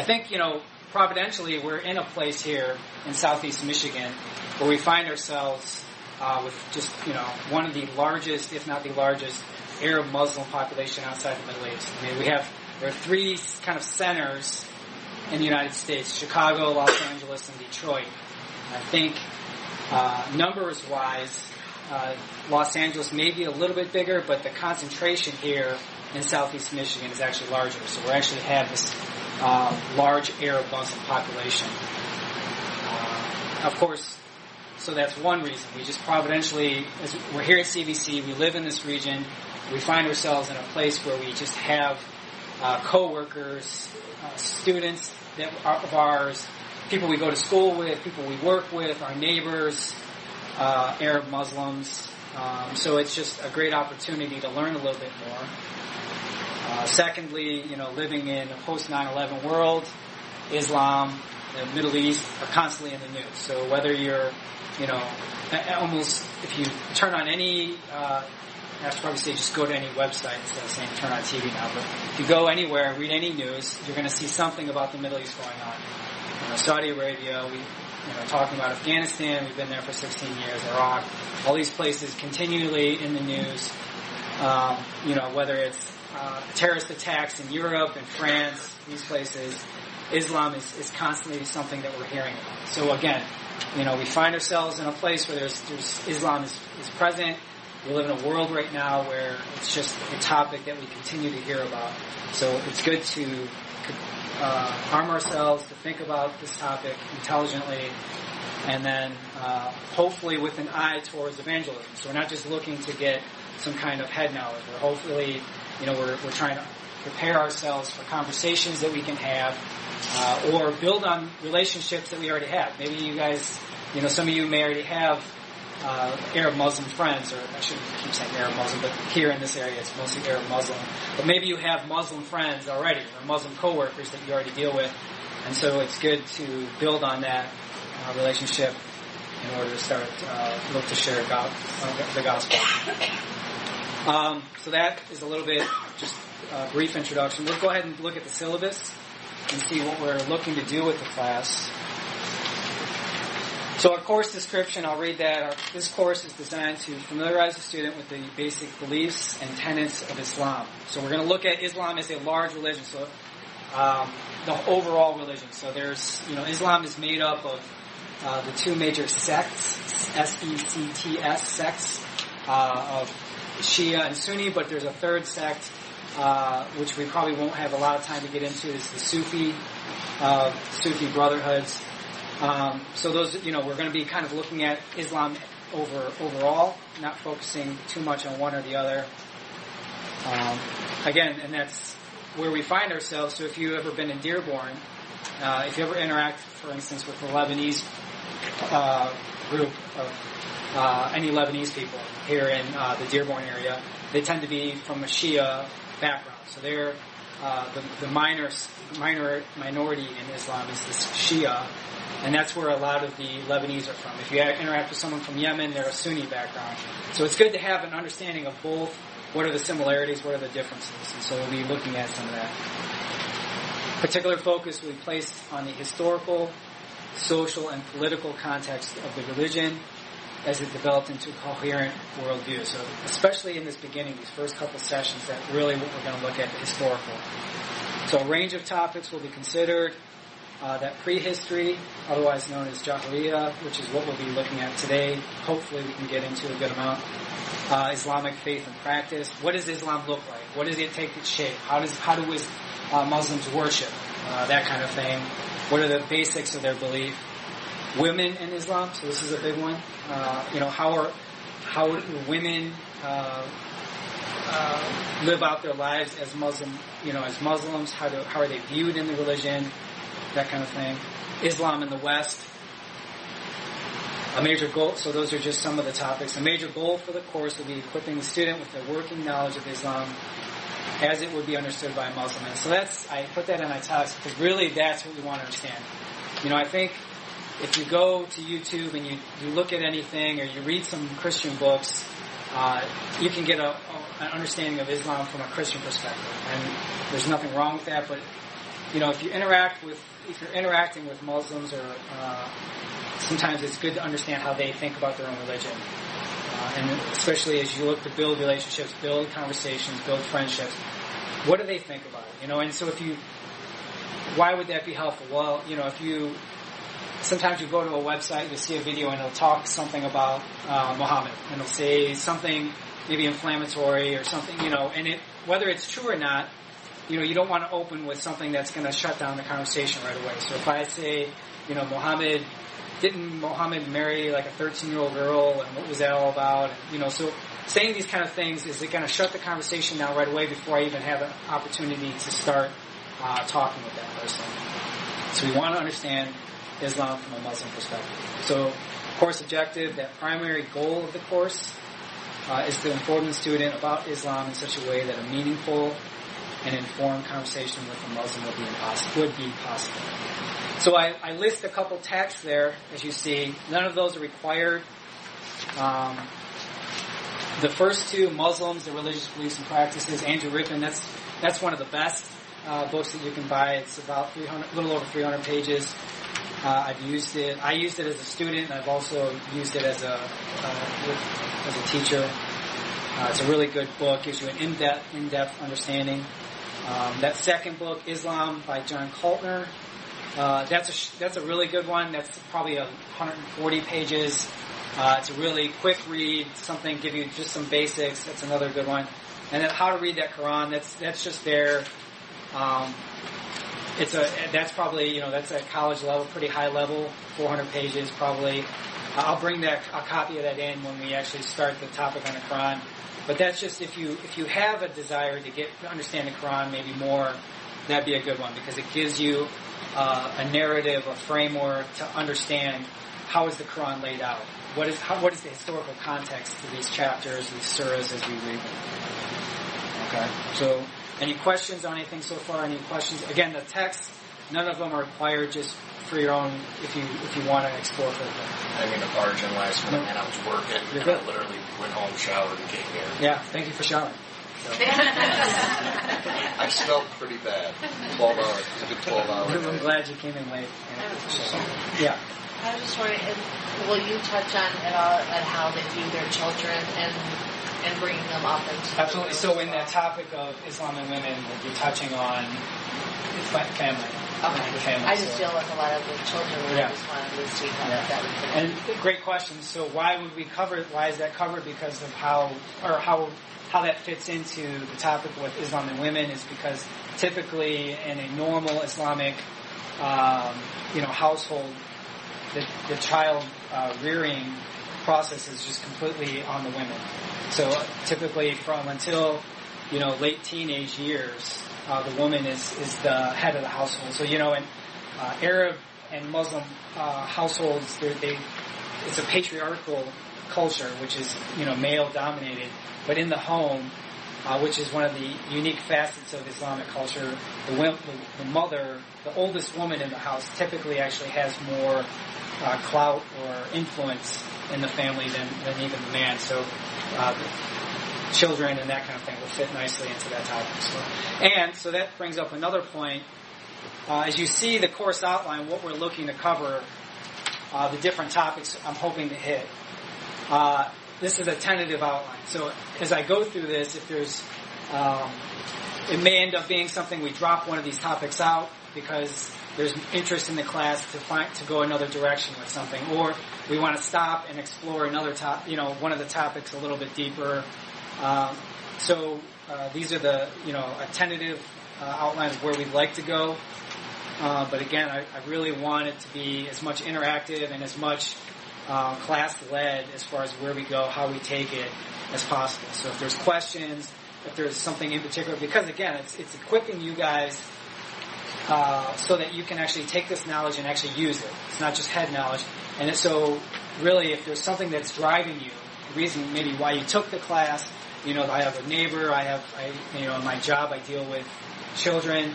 I think, you know, providentially, we're in a place here in southeast Michigan where we find ourselves uh, with just, you know, one of the largest, if not the largest, Arab Muslim population outside the Middle East. I mean, we have, there are three kind of centers in the United States, Chicago, Los Angeles, and Detroit. And I think, uh, numbers wise, uh, Los Angeles may be a little bit bigger, but the concentration here in southeast Michigan is actually larger. So we actually have this uh, large Arab Muslim population. Uh, of course, so that's one reason. We just providentially, as we're here at CBC, we live in this region, we find ourselves in a place where we just have uh, co-workers, uh, students that are of ours, people we go to school with, people we work with, our neighbors, uh, Arab Muslims. Um, so it's just a great opportunity to learn a little bit more. Uh, secondly, you know, living in a post 9/11 world, Islam, the Middle East are constantly in the news. So whether you're, you know, almost if you turn on any, uh, I to probably say just go to any website instead of saying turn on TV now. But if you go anywhere, read any news, you're going to see something about the Middle East going on. You know, Saudi Arabia, we, you know, talking about Afghanistan, we've been there for 16 years, Iraq, all these places continually in the news. Um, you know, whether it's uh, terrorist attacks in Europe and France, these places, Islam is, is constantly something that we're hearing about. So again, you know, we find ourselves in a place where there's, there's Islam is, is present. We live in a world right now where it's just a topic that we continue to hear about. So it's good to uh, arm ourselves to think about this topic intelligently and then uh, hopefully with an eye towards evangelism. So we're not just looking to get some kind of head knowledge. We're hopefully you know, we're, we're trying to prepare ourselves for conversations that we can have, uh, or build on relationships that we already have. Maybe you guys, you know, some of you may already have uh, Arab Muslim friends, or I shouldn't keep saying Arab Muslim, but here in this area it's mostly Arab Muslim. But maybe you have Muslim friends already, or Muslim coworkers that you already deal with, and so it's good to build on that uh, relationship in order to start uh, look to share God, uh, the gospel. Um, so that is a little bit just a brief introduction. We'll go ahead and look at the syllabus and see what we're looking to do with the class. So our course description, I'll read that. Our, this course is designed to familiarize the student with the basic beliefs and tenets of Islam. So we're going to look at Islam as a large religion, so um, the overall religion. So there's, you know, Islam is made up of uh, the two major sects, S-E-C-T-S, sects uh, of Shia and Sunni, but there's a third sect, uh, which we probably won't have a lot of time to get into, is the Sufi, uh, Sufi brotherhoods. Um, so those, you know, we're going to be kind of looking at Islam over overall, not focusing too much on one or the other. Um, again, and that's where we find ourselves. So if you've ever been in Dearborn, uh, if you ever interact, for instance, with the Lebanese uh, group of uh, any Lebanese people here in uh, the Dearborn area, they tend to be from a Shia background. So they're uh, the, the minor, minor minority in Islam is this Shia, and that's where a lot of the Lebanese are from. If you interact with someone from Yemen, they're a Sunni background. So it's good to have an understanding of both. What are the similarities? What are the differences? And so we'll be looking at some of that. Particular focus will be placed on the historical, social, and political context of the religion as it developed into a coherent worldview. So especially in this beginning, these first couple sessions, that really what we're going to look at the historical. So a range of topics will be considered. Uh, that prehistory, otherwise known as Jahiliyyah, which is what we'll be looking at today. Hopefully we can get into a good amount. Uh, Islamic faith and practice. What does Islam look like? What does it take its shape? How does how do uh, Muslims worship? Uh, that kind of thing. What are the basics of their belief? women in Islam. So this is a big one. Uh, you know, how are how women uh, uh, live out their lives as Muslim, you know, as Muslims? How do how are they viewed in the religion? That kind of thing. Islam in the West. A major goal, so those are just some of the topics. A major goal for the course will be equipping the student with the working knowledge of Islam as it would be understood by a Muslim. And so that's, I put that in italics because really that's what we want to understand. You know, I think if you go to YouTube and you, you look at anything or you read some Christian books, uh, you can get a, a, an understanding of Islam from a Christian perspective. And there's nothing wrong with that, but you know, if you interact with, if you're interacting with Muslims or, uh, sometimes it's good to understand how they think about their own religion. Uh, and especially as you look to build relationships, build conversations, build friendships, what do they think about it? You know, and so if you, why would that be helpful? Well, you know, if you, sometimes you go to a website, you see a video and it'll talk something about uh, Muhammad, and it'll say something maybe inflammatory or something, you know, and it, whether it's true or not, you know, you don't want to open with something that's going to shut down the conversation right away. So if I say, you know, Muhammad, didn't Muhammad marry like a 13 year old girl and what was that all about? And, you know, so saying these kind of things, is it going to shut the conversation down right away before I even have an opportunity to start uh, talking with that person? So we want to understand Islam from a Muslim perspective. So course objective, that primary goal of the course uh, is to inform the student about Islam in such a way that a meaningful and informed conversation with a Muslim would be, impossible, would be possible. So I, I, list a couple texts there, as you see. None of those are required. Um, the first two, Muslims, the religious beliefs and practices, Andrew Rippin, that's that's one of the best uh, books that you can buy. It's about 300, a little over 300 pages. Uh, I've used it. I used it as a student. I've also used it as a uh, as a teacher. Uh, it's a really good book. Gives you an in-depth in-depth understanding. Um, that second book, Islam by John Kaltner. Uh, that's a that's a really good one. That's probably 140 pages. Uh, it's a really quick read. Something give you just some basics. That's another good one. And then how to read that Quran. That's that's just there. Um, it's a that's probably you know that's at college level, pretty high level, 400 pages probably. I'll bring that a copy of that in when we actually start the topic on the Quran. But that's just if you if you have a desire to get to understand the Quran maybe more, that'd be a good one because it gives you uh, a narrative, a framework to understand how is the Quran laid out. What is how, what is the historical context to these chapters, these surahs as we read them? Okay. So, any questions on anything so far? Any questions? Again, the text, none of them are required. Just for your own, if you if you want to explore further. I mean, a barge in last minute, and I was working. You're. I literally went home, showered, and came here. Yeah. Thank you for showering. So. I smelled pretty bad. Twelve hours. It was a twelve hours. I'm glad you came in late. Yeah. I was just wondering, will you touch on at all at how they view their children and and bringing them up into absolutely. So in that topic of Islam and women, we'll be touching on family. Okay. Family, I just so. deal with a lot of the children and yeah. I just wanted to see how yeah. that would And great question. So why would we cover? Why is that covered? Because of how or how how that fits into the topic with Islam and women is because typically in a normal Islamic um, you know household the, the child uh, rearing process is just completely on the women. So uh, typically from until, you know, late teenage years, uh, the woman is, is the head of the household. So, you know, in uh, Arab and Muslim uh, households, they, it's a patriarchal culture, which is, you know, male dominated. But in the home, uh, which is one of the unique facets of Islamic culture. The, the, the, mother, the oldest woman in the house, typically actually has more uh, clout or influence in the family than, than even the man. So uh, children and that kind of thing will fit nicely into that topic. So, and so that brings up another point. Uh, as you see the course outline, what we're looking to cover, uh, the different topics I'm hoping to hit. Uh, this is a tentative outline. So as I go through this, if there's, um, it may end up being something we drop one of these topics out because there's interest in the class to find to go another direction with something, or we want to stop and explore another top, you know, one of the topics a little bit deeper. Um, so uh, these are the you know a tentative uh, outline of where we'd like to go. Uh, but again, I, I, really want it to be as much interactive and as much uh, class led as far as where we go, how we take it as possible. So if there's questions, if there's something in particular, because again, it's, it's equipping you guys uh, so that you can actually take this knowledge and actually use it. It's not just head knowledge. And so, really, if there's something that's driving you, the reason maybe why you took the class, you know, I have a neighbor, I have, I, you know, in my job I deal with children,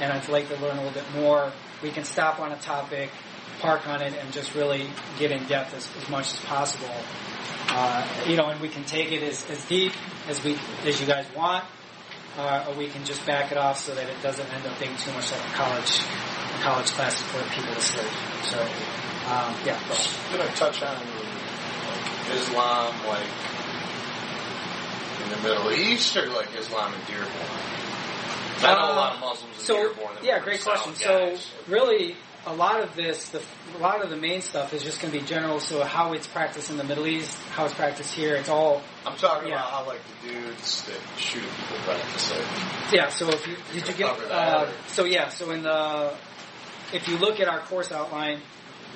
and I'd like to learn a little bit more. We can stop on a topic, park on it, and just really get in depth as, as much as possible. Uh, you know, and we can take it as, as deep as we as you guys want, uh, or we can just back it off so that it doesn't end up being too much like a college a college class for people to study. So, um, yeah. Go ahead. Can I touch on like, Islam, like in the Middle East, or like Islam in Dearborn? I know a lot of Muslims in so, Dearborn. Yeah, great question. So, really, a lot of this, the, a lot of the main stuff is just going to be general. So, how it's practiced in the Middle East, how it's practiced here, it's all I'm talking yeah. about how like the dudes that shoot people practice it. Yeah. So if you did you get uh, so yeah so in the if you look at our course outline,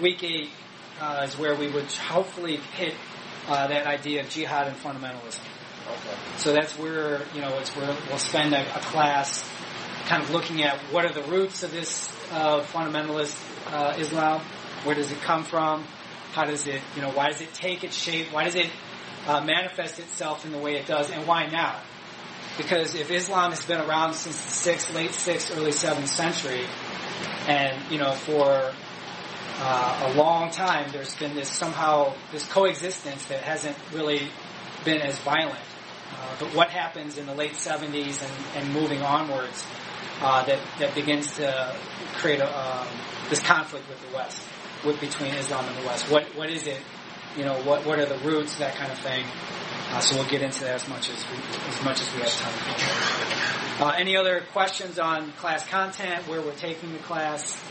week eight uh, is where we would hopefully hit uh, that idea of jihad and fundamentalism. Okay. So that's where you know it's where we'll spend a, a class kind of looking at what are the roots of this uh, fundamentalist uh, Islam, where does it come from, how does it you know why does it take its shape, why does it uh, manifest itself in the way it does, and why now? Because if Islam has been around since the sixth, late sixth, early seventh century, and you know for uh, a long time there's been this somehow this coexistence that hasn't really been as violent. Uh, but what happens in the late 70s and, and moving onwards uh, that that begins to create a, um, this conflict with the West, with between Islam and the West? What what is it? You know, what what are the roots? That kind of thing. Uh, so we'll get into that as much as we, as much as we have time. Uh, any other questions on class content, where we're taking the class?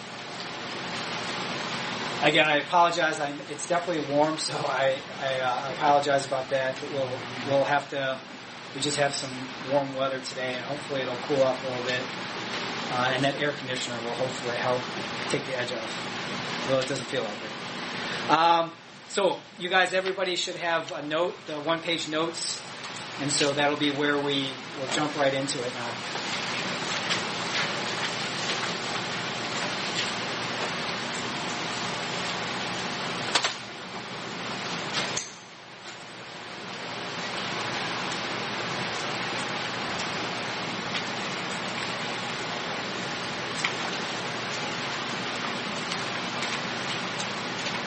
Again, I apologize. I, it's definitely warm, so I, I uh, apologize about that. We'll we'll have to. We just have some warm weather today, and hopefully it'll cool off a little bit. Uh, and that air conditioner will hopefully help take the edge off. Well, it doesn't feel like it. Um, so you guys, everybody should have a note, the one-page notes, and so that'll be where we will jump right into it now.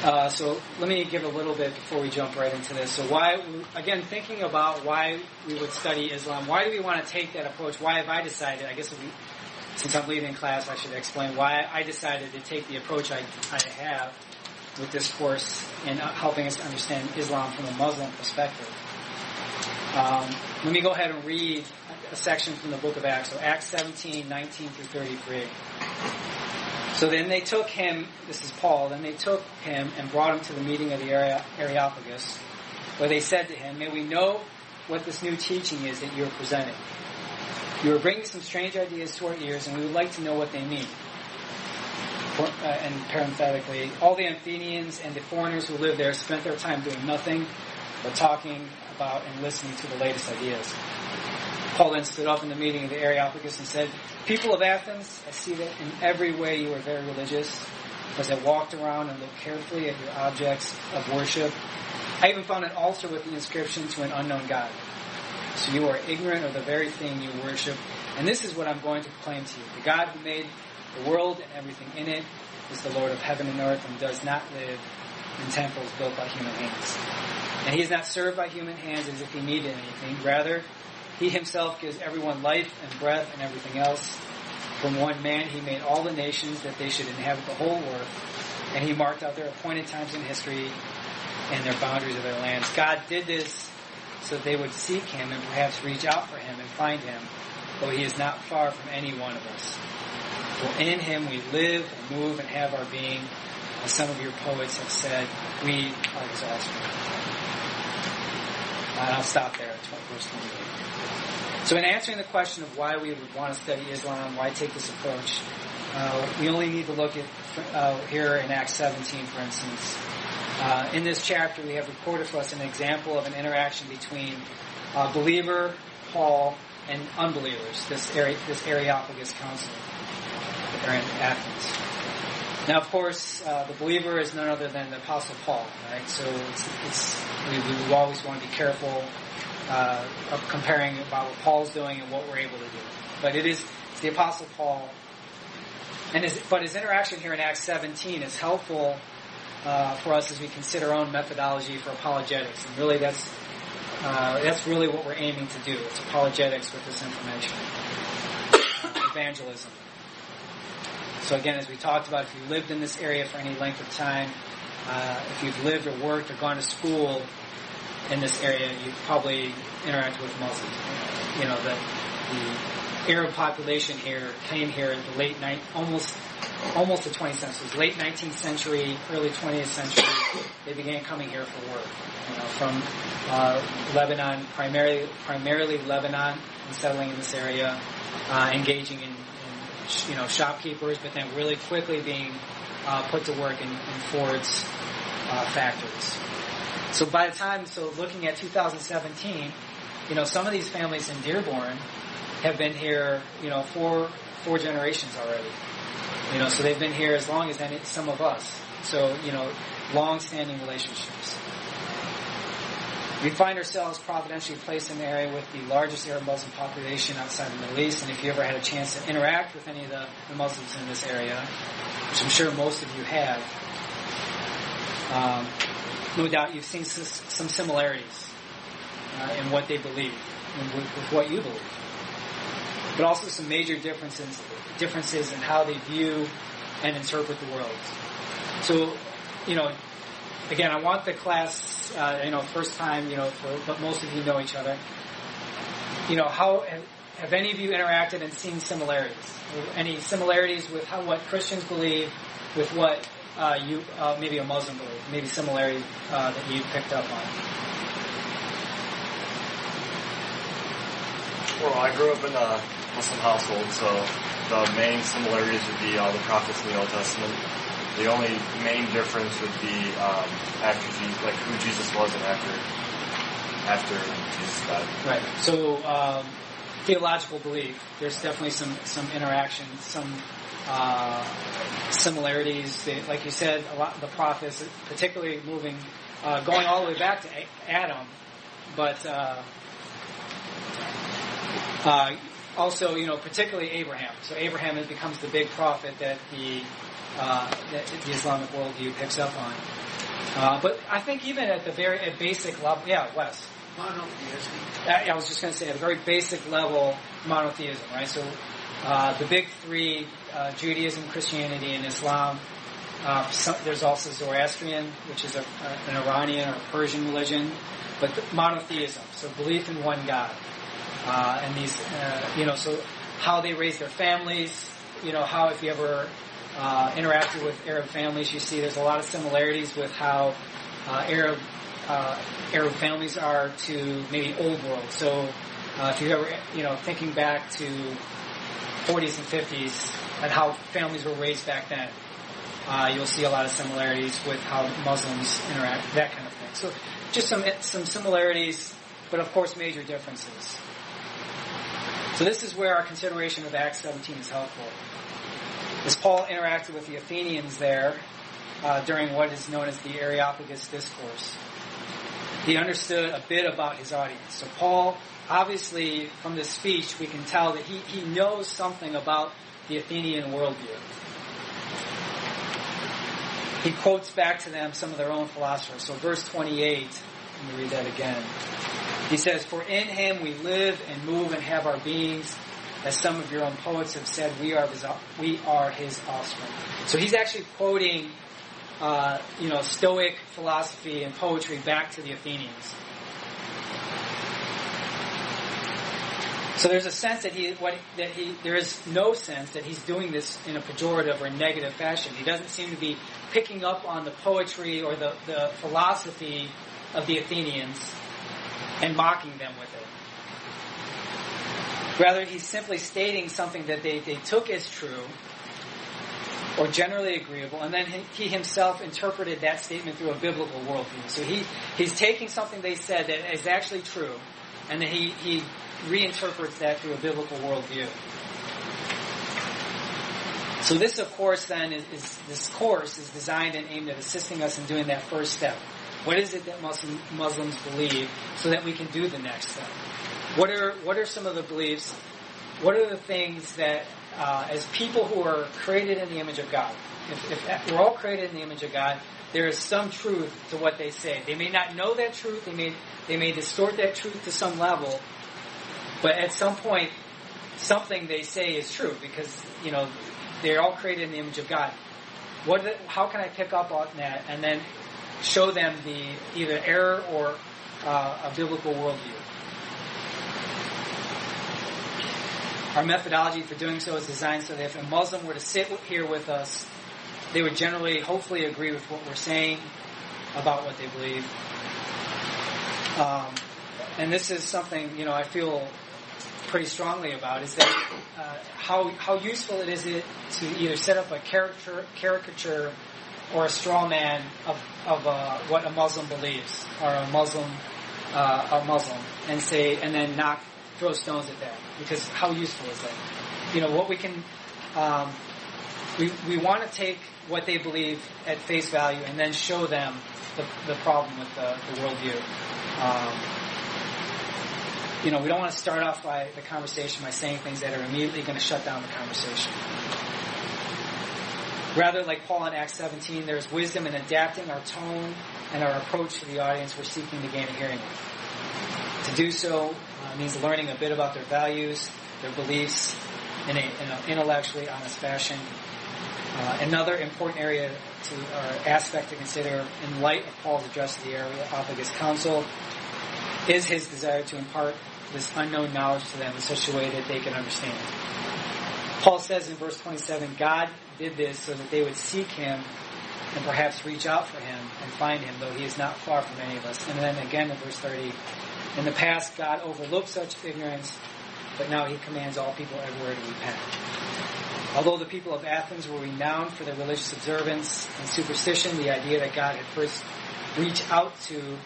Uh, so let me give a little bit before we jump right into this. So why, again, thinking about why we would study Islam, why do we want to take that approach? Why have I decided, I guess we, since I'm leaving class, I should explain why I decided to take the approach I, I have with this course in uh, helping us understand Islam from a Muslim perspective. Um, let me go ahead and read a section from the book of Acts. So Acts 17, 19 through 33. So then they took him, this is Paul, then they took him and brought him to the meeting of the Areopagus, where they said to him, May we know what this new teaching is that you are presenting. You are bringing some strange ideas to our ears, and we would like to know what they mean. For, uh, and parenthetically, all the Athenians and the foreigners who lived there spent their time doing nothing but talking about and listening to the latest ideas. Paul then stood up in the meeting of the Areopagus and said, People of Athens, I see that in every way you are very religious. As I walked around and looked carefully at your objects of worship, I even found an altar with the inscription to an unknown God. So you are ignorant of the very thing you worship. And this is what I'm going to proclaim to you. The God who made the world and everything in it is the Lord of heaven and earth and does not live in temples built by human hands. And he is not served by human hands as if he needed anything. Rather, he himself gives everyone life and breath and everything else. From one man he made all the nations that they should inhabit the whole earth, and he marked out their appointed times in history and their boundaries of their lands. God did this so they would seek him and perhaps reach out for him and find him, though he is not far from any one of us. For in him we live and move and have our being, as some of your poets have said, we are his offspring. I'll stop there at verse 28. So in answering the question of why we would want to study Islam, why take this approach, uh, we only need to look at uh, here in Acts 17, for instance. Uh, in this chapter, we have recorded for us an example of an interaction between a believer, Paul, and unbelievers, this, Are- this Areopagus Council there in Athens. Now, of course, uh, the believer is none other than the Apostle Paul, right? So it's, it's we, we always want to be careful uh, of comparing about what Paul's doing and what we're able to do. But it is it's the Apostle Paul, and his, but his interaction here in Acts 17 is helpful uh, for us as we consider our own methodology for apologetics. And really, that's Uh, that's really what we're aiming to do. It's apologetics with this information. Evangelism. So again, as we talked about, if you lived in this area for any length of time, uh, if you've lived or worked or gone to school in this area, you've probably interacted with Muslims. You know, the, the Arab population here came here in the late night, almost almost the 20th century, late 19th century, early 20th century. They began coming here for work. You know, from uh, Lebanon, primarily primarily Lebanon, and settling in this area, uh, engaging in, in, you know shopkeepers, but then really quickly being uh, put to work in, in Ford's uh, factories. So by the time, so looking at 2017, you know, some of these families in Dearborn have been here, you know, four four generations already. You know, so they've been here as long as any, some of us. So, you know, long-standing relationships. We find ourselves providentially placed in an area with the largest Arab Muslim population outside the Middle East, and if you ever had a chance to interact with any of the, the Muslims in this area, which I'm sure most of you have, um, no doubt you've seen some similarities uh, in what they believe and with, with what you believe but also some major differences differences in how they view and interpret the world. So, you know, again, I want the class, uh, you know, first time, you know, for, but most of you know each other. You know, how have, have any of you interacted and seen similarities? Any similarities with how what Christians believe with what uh, you uh, maybe a Muslim believe? Maybe similarity uh, that you picked up on. Well, I grew up in a Muslim household, so the main similarities would be all the prophets in the Old Testament. The only main difference would be um, after Jesus, like who Jesus was and after after Jesus died. Right. So um, theological belief. There's definitely some some interaction, some uh, similarities. They, like you said, a lot of the prophets, particularly moving, uh, going all the way back to Adam, but. Uh, uh, also, you know, particularly Abraham. So Abraham becomes the big prophet that the uh, that the Islamic worldview picks up on. Uh, but I think even at the very at basic level, yeah, Wes. Monotheism. I, I was just going to say at a very basic level, monotheism, right? So uh, the big three: uh, Judaism, Christianity, and Islam. Uh, some, there's also Zoroastrian, which is a, a, an Iranian or Persian religion, but monotheism, so belief in one God uh, and these, uh, you know, so how they raise their families, you know, how if you ever uh, interacted with Arab families, you see there's a lot of similarities with how uh, Arab Arab families are to maybe old world. So if you ever, you know, thinking back to 40s and 50s and how families were raised back then, uh, you'll see a lot of similarities with how Muslims interact, that kind of thing. So just some some similarities, but of course major differences. So this is where our consideration of Acts 17 is helpful. As Paul interacted with the Athenians there uh, during what is known as the Areopagus Discourse, he understood a bit about his audience. So Paul, obviously, from this speech, we can tell that he, he knows something about the Athenian worldview. He quotes back to them some of their own philosophers. So verse 28, let me read that again. He says, For in him we live and move and have our beings. As some of your own poets have said, we are his, we are his offspring. So he's actually quoting, uh, you know, Stoic philosophy and poetry back to the Athenians. So there's a sense that he, what, that he, there is no sense that he's doing this in a pejorative or negative fashion. He doesn't seem to be picking up on the poetry or the, the philosophy of the Athenians and mocking them with it. Rather, he's simply stating something that they, they took as true or generally agreeable, and then he himself interpreted that statement through a biblical worldview. So he, he's taking something they said that is actually true, and then he, he reinterprets that through a biblical worldview. So this, of course, then is, is, this course is designed and aimed at assisting us in doing that first step. What is it that Muslim, Muslims believe so that we can do the next step? What are, what are some of the beliefs? What are the things that uh, as people who are created in the image of God, if, if we're all created in the image of God, there is some truth to what they say. They may not know that truth. They may they may distort that truth to some level, but at some point, something they say is true because you know they're all created in the image of God. What? How can I pick up on that and then show them the either error or uh, a biblical worldview? Our methodology for doing so is designed so that if a Muslim were to sit here with us, they would generally, hopefully, agree with what we're saying about what they believe. Um, and this is something you know I feel pretty strongly about is that uh, how how useful it is it to either set up a caricature caricature or a straw man of of uh, what a Muslim believes or a Muslim uh, a Muslim and say and then knock throw stones at that because how useful is that? You know what we can. Um, we, we want to take what they believe at face value and then show them the, the problem with the, the worldview. Um, you know, we don't want to start off by the conversation by saying things that are immediately going to shut down the conversation. Rather, like Paul in Acts 17, there's wisdom in adapting our tone and our approach to the audience we're seeking to gain a hearing with. To do so uh, means learning a bit about their values, their beliefs, in, a, in an intellectually honest fashion. Uh, another important area to, or aspect to consider in light of Paul's address to the Areopagus Council is his desire to impart this unknown knowledge to them in such a way that they can understand. Paul says in verse 27, God did this so that they would seek him and perhaps reach out for him and find him, though he is not far from any of us. And then again in verse 30, in the past God overlooked such ignorance, but now he commands all people everywhere to repent. Although the people of Athens were renowned for their religious observance and superstition, the idea that God had first reached out to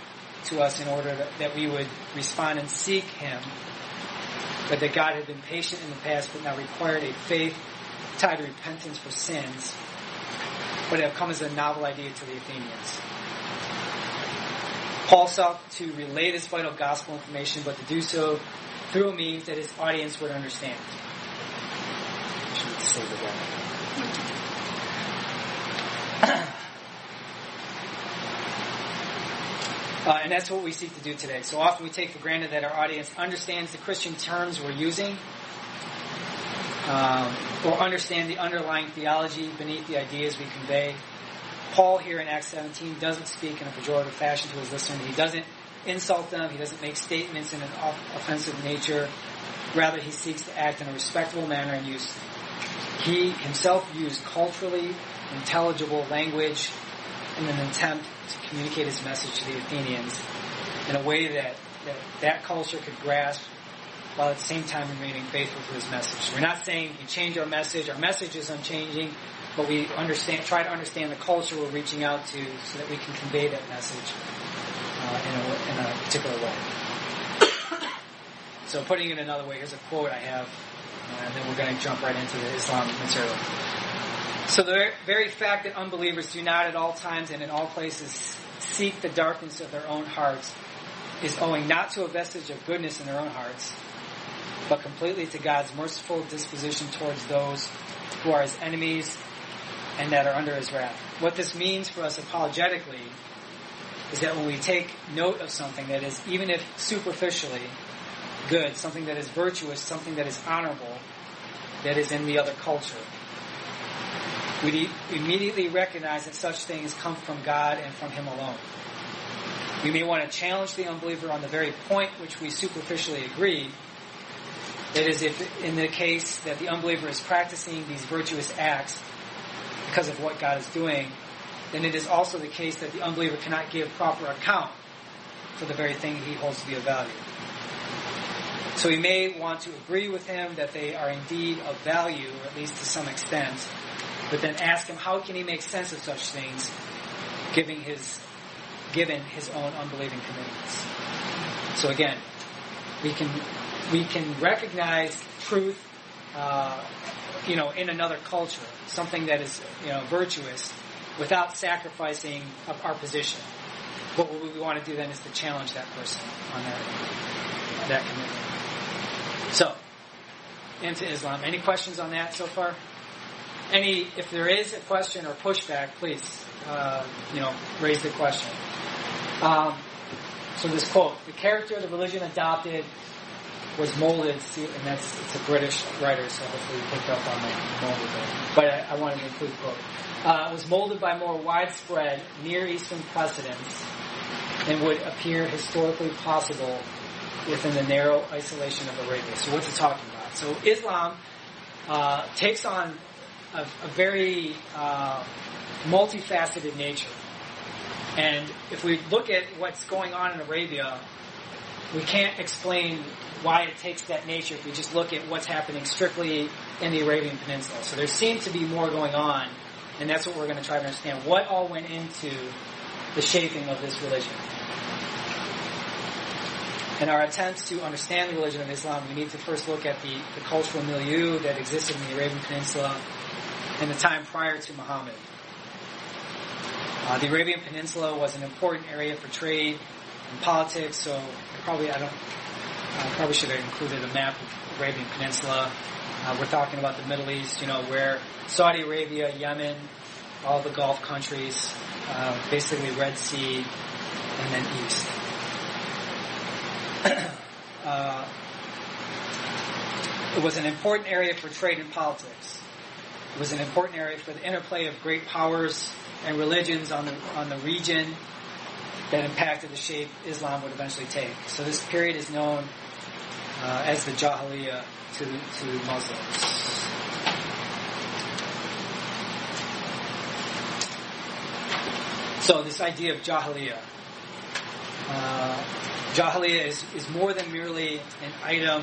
to us in order that, that we would respond and seek Him, but that God had been patient in the past, but now required a faith tied to repentance for sins, would have come as a novel idea to the Athenians. Paul sought to relay this vital gospel information, but to do so through a means that his audience would understand. I should say that. Uh, and that's what we seek to do today. So often we take for granted that our audience understands the Christian terms we're using, um, or understand the underlying theology beneath the ideas we convey. Paul here in Acts 17 doesn't speak in a pejorative fashion to his listeners. He doesn't insult them. He doesn't make statements in an offensive nature. Rather, he seeks to act in a respectable manner and use. He himself used culturally intelligible language in an attempt to communicate his message to the Athenians in a way that that, that culture could grasp while at the same time remaining faithful to his message. We're not saying we change our message. Our message is unchanging, but we understand, try to understand the culture we're reaching out to so that we can convey that message uh, in, a, in a particular way. so putting it another way, here's a quote I have, and then we're going to jump right into the Islam material. So the very fact that unbelievers do not at all times and in all places seek the darkness of their own hearts is owing not to a vestige of goodness in their own hearts, but completely to God's merciful disposition towards those who are his enemies and that are under his wrath. What this means for us apologetically is that when we take note of something that is, even if superficially good, something that is virtuous, something that is honorable, that is in the other culture, we immediately recognize that such things come from God and from Him alone. We may want to challenge the unbeliever on the very point which we superficially agree. That is, if in the case that the unbeliever is practicing these virtuous acts because of what God is doing, then it is also the case that the unbeliever cannot give proper account for the very thing he holds to be of value. So we may want to agree with him that they are indeed of value, or at least to some extent, but then ask him how can he make sense of such things, giving his, given his own unbelieving commitments. So again, we can we can recognize truth, uh, you know, in another culture, something that is you know virtuous, without sacrificing our position. But what we want to do then is to challenge that person on that that commitment. So, into Islam. Any questions on that so far? Any, if there is a question or pushback, please, uh, you know, raise the question. Um, so this quote: "The character of the religion adopted was molded." And that's it's a British writer, so hopefully you picked up on the molded. But I, I wanted to include the quote. Uh, was molded by more widespread Near Eastern precedents and would appear historically possible within the narrow isolation of Arabia. So what's it talking about? So Islam uh, takes on a, a very uh, multifaceted nature. And if we look at what's going on in Arabia, we can't explain why it takes that nature if we just look at what's happening strictly in the Arabian Peninsula. So there seems to be more going on, and that's what we're going to try to understand. What all went into the shaping of this religion? In our attempts to understand the religion of Islam, we need to first look at the, the cultural milieu that existed in the Arabian Peninsula in the time prior to Muhammad. Uh, the Arabian Peninsula was an important area for trade and politics, so probably I don't I probably should have included a map of Arabian Peninsula. Uh, we're talking about the Middle East, you know, where Saudi Arabia, Yemen, all the Gulf countries, uh, basically Red Sea, and then east. uh, it was an important area for trade and politics. It was an important area for the interplay of great powers and religions on the on the region that impacted the shape Islam would eventually take. So this period is known uh, as the Jahiliyyah to to Muslims. So this idea of Jahiliyyah. Uh, Jahiliyyah is, is more than merely an item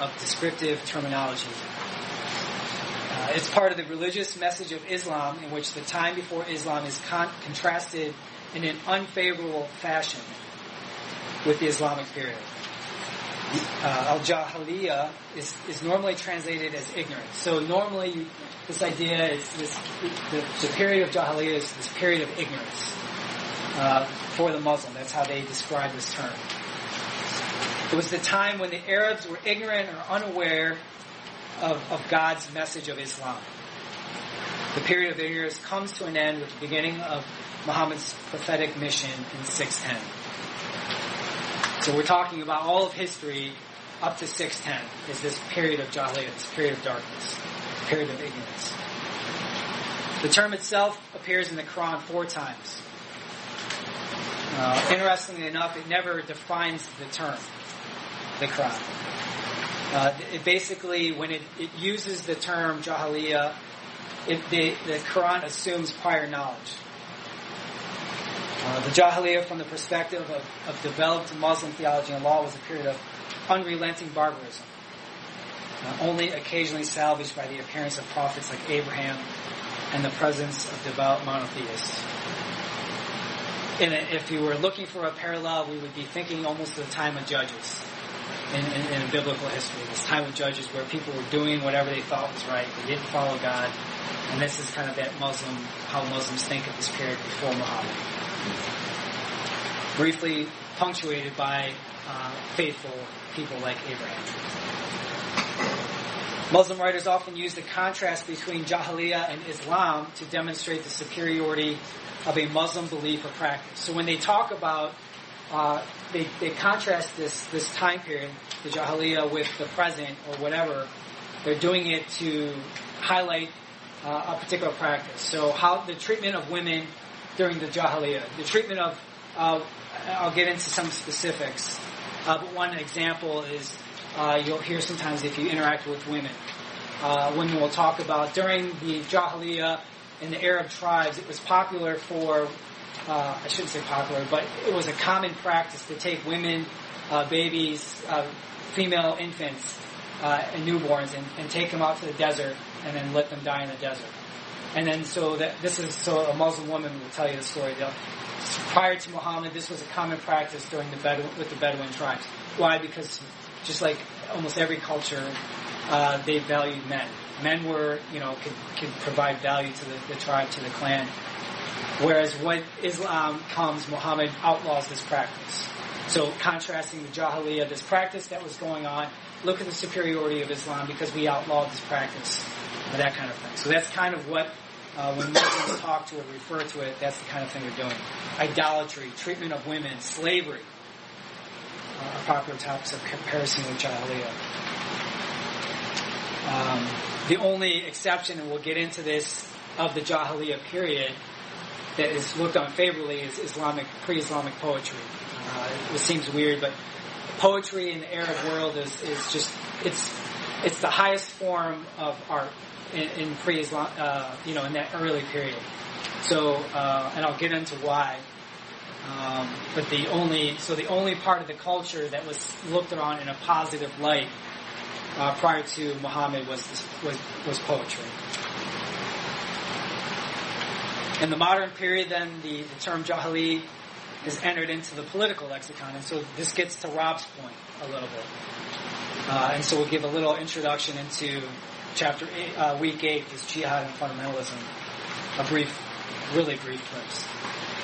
of descriptive terminology. Uh, it's part of the religious message of Islam in which the time before Islam is con- contrasted in an unfavorable fashion with the Islamic period. Uh, Al-Jahiliyyah is, is normally translated as ignorance. So normally you, this idea is this, the, the period of Jahiliyyah is this period of ignorance uh, for the Muslim. That's how they describe this term. It was the time when the Arabs were ignorant or unaware of, of God's message of Islam. The period of ignorance comes to an end with the beginning of Muhammad's prophetic mission in 610. So we're talking about all of history up to 610 is this period of Jahiliyyah, this period of darkness, period of ignorance. The term itself appears in the Quran four times. Uh, interestingly enough, it never defines the term, the Quran. Uh, it basically, when it, it uses the term Jahiliyyah, the, the Quran assumes prior knowledge. Uh, the Jahiliyyah, from the perspective of, of developed Muslim theology and law, was a period of unrelenting barbarism, uh, only occasionally salvaged by the appearance of prophets like Abraham and the presence of devout monotheists. And if you were looking for a parallel, we would be thinking almost of the time of Judges in, in, in biblical history. This time of Judges where people were doing whatever they thought was right. They didn't follow God. And this is kind of that Muslim, how Muslims think of this period before Muhammad briefly punctuated by uh, faithful people like Abraham. Muslim writers often use the contrast between Jahiliyyah and Islam to demonstrate the superiority of a Muslim belief or practice. So when they talk about, uh, they, they contrast this, this time period, the Jahiliyyah, with the present or whatever, they're doing it to highlight uh, a particular practice. So how the treatment of women during the Jahiliyyah, the treatment of uh, I'll get into some specifics. Uh, but one example is uh, you'll hear sometimes if you interact with women. Women will talk about during the Jahiliyyah in the Arab tribes, it was popular for, uh, I shouldn't say popular, but it was a common practice to take women, uh, babies, uh, female infants, and newborns and, and take them out to the desert and then let them die in the desert. And then so that this is so a Muslim woman will tell you the story. Prior to Muhammad, this was a common practice during the Bedouin, with the Bedouin tribes. Why? Because just like almost every culture, uh, they valued men. Men were, you know, could, could provide value to the, the tribe, to the clan. Whereas when Islam comes, Muhammad outlaws this practice. So contrasting the Jahiliyyah, this practice that was going on, look at the superiority of Islam because we outlawed this practice, that kind of thing. So that's kind of what, uh, when Muslims talk to it, refer to it, that's the kind of thing they're doing. Idolatry, treatment of women, slavery, uh, are popular topics of comparison with Jahiliyyah. Um, the only exception, and we'll get into this, of the Jahiliyyah period that is looked on favorably is Islamic, pre-Islamic poetry. Uh, it seems weird, but poetry in the Arab world is, is just, it's, it's the highest form of art in, in pre-Islam, uh, you know, in that early period. So, uh, and I'll get into why. Um, but the only, so the only part of the culture that was looked on in a positive light uh, prior to Muhammad was, was was poetry. In the modern period, then the, the term Jahili is entered into the political lexicon, and so this gets to Rob's point a little bit. Uh, and so we'll give a little introduction into chapter eight, uh, week eight, this jihad and fundamentalism, a brief, really brief glimpse.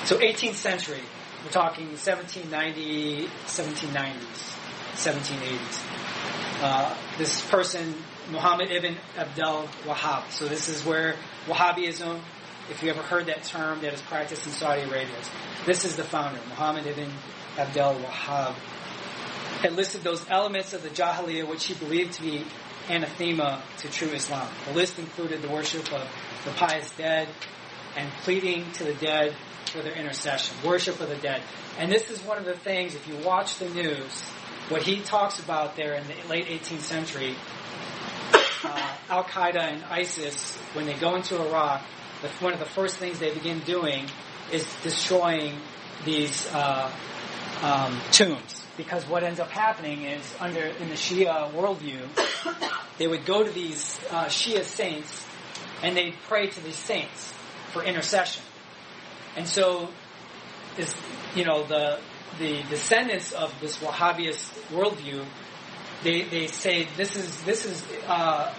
So 18th century, we're talking 1790, 1790s, 1780s. Uh, this person, Muhammad ibn Abdul Wahhab. So this is where Wahhabism, if you ever heard that term, that is practiced in Saudi Arabia. This is the founder, Muhammad ibn Abdul Wahhab. Had listed those elements of the Jahiliyyah which he believed to be anathema to true Islam. The list included the worship of the pious dead and pleading to the dead for their intercession, worship of the dead. And this is one of the things, if you watch the news, what he talks about there in the late 18th century, uh, Al Qaeda and ISIS, when they go into Iraq, the, one of the first things they begin doing is destroying these uh, um, tombs. Because what ends up happening is, under in the Shia worldview, they would go to these uh, Shia saints and they'd pray to these saints for intercession. And so, is you know the the descendants of this Wahhabist worldview, they, they say this is this is uh,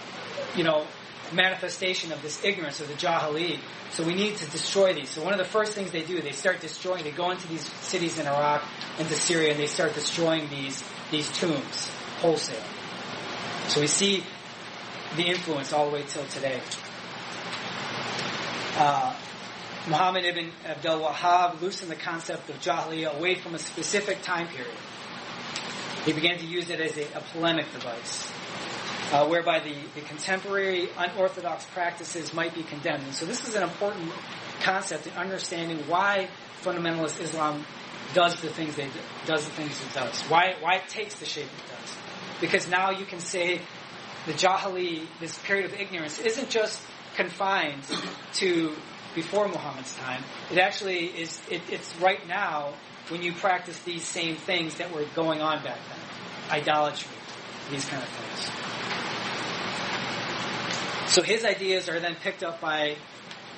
you know manifestation of this ignorance of the Jahili. So we need to destroy these. So one of the first things they do, they start destroying. They go into these cities in Iraq, into Syria, and they start destroying these these tombs wholesale. So we see the influence all the way till today. Uh, Muhammad ibn Abdul Wahhab loosened the concept of Jahiliyyah away from a specific time period. He began to use it as a, a polemic device, uh, whereby the, the contemporary unorthodox practices might be condemned. And so this is an important concept in understanding why fundamentalist Islam does the things they do, does the things it does. Why why it takes the shape it does. Because now you can say the Jahili, this period of ignorance, isn't just confined to before Muhammad's time. It actually is, it, it's right now when you practice these same things that were going on back then. Idolatry, these kind of things. So his ideas are then picked up by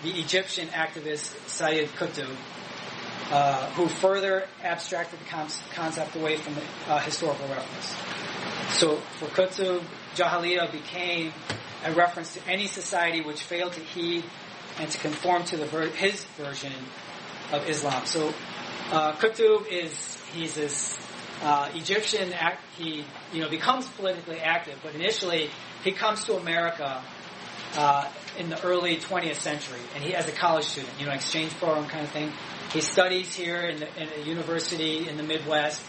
the Egyptian activist Sayyid Qutb, uh, who further abstracted the concept away from the uh, historical reference. So for Qutb, Jahiliyyah became a reference to any society which failed to heed and to conform to ver- his version of Islam. So uh, Qutb is he's this uh, Egyptian. Act, he you know becomes politically active, but initially he comes to America uh, in the early 20th century, and he as a college student, you know, exchange program kind of thing. He studies here in, the, in a university in the Midwest.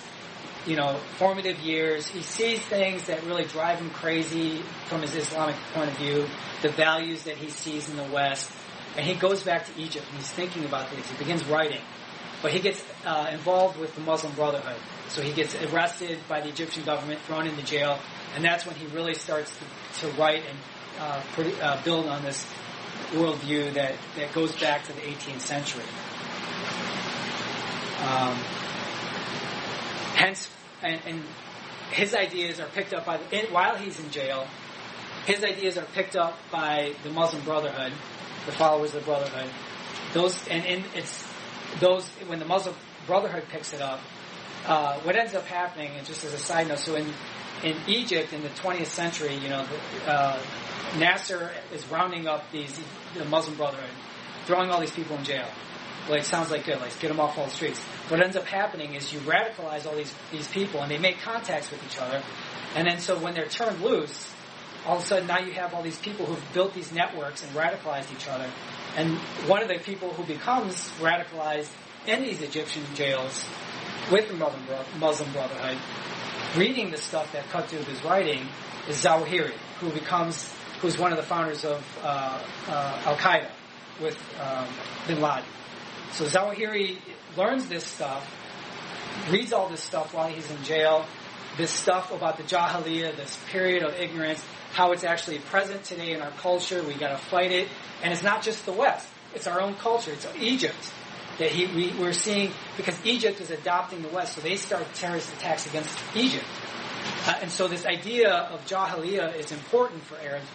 You know, formative years. He sees things that really drive him crazy from his Islamic point of view. The values that he sees in the West and he goes back to Egypt and he's thinking about things. He begins writing. But he gets uh, involved with the Muslim Brotherhood. So he gets arrested by the Egyptian government, thrown into jail, and that's when he really starts to, to write and uh, pretty, uh, build on this worldview that, that goes back to the 18th century. Um, hence, and, and, his ideas are picked up by the, while he's in jail. His ideas are picked up by the Muslim Brotherhood, the followers of the Brotherhood. Those and, and it's those when the Muslim Brotherhood picks it up. Uh, what ends up happening, and just as a side note, so in in Egypt in the 20th century, you know, uh, Nasser is rounding up these the Muslim Brotherhood, throwing all these people in jail, it sounds like good. Let's get them off all the streets. What ends up happening is you radicalize all these these people, and they make contacts with each other, and then so when they're turned loose, all of a sudden now you have all these people who've built these networks and radicalized each other. And one of the people who becomes radicalized in these Egyptian jails with the Muslim Brotherhood, reading the stuff that Qutb is writing, is Zawahiri, who becomes, who's one of the founders of uh, uh, Al Qaeda with um, Bin Laden. So Zawahiri learns this stuff, reads all this stuff while he's in jail, this stuff about the Jahiliyyah, this period of ignorance, how it's actually present today in our culture. We got to fight it, and it's not just the West; it's our own culture. It's Egypt that he, we, we're seeing because Egypt is adopting the West, so they start terrorist attacks against Egypt. Uh, and so this idea of Jahiliyyah is important for Arabs,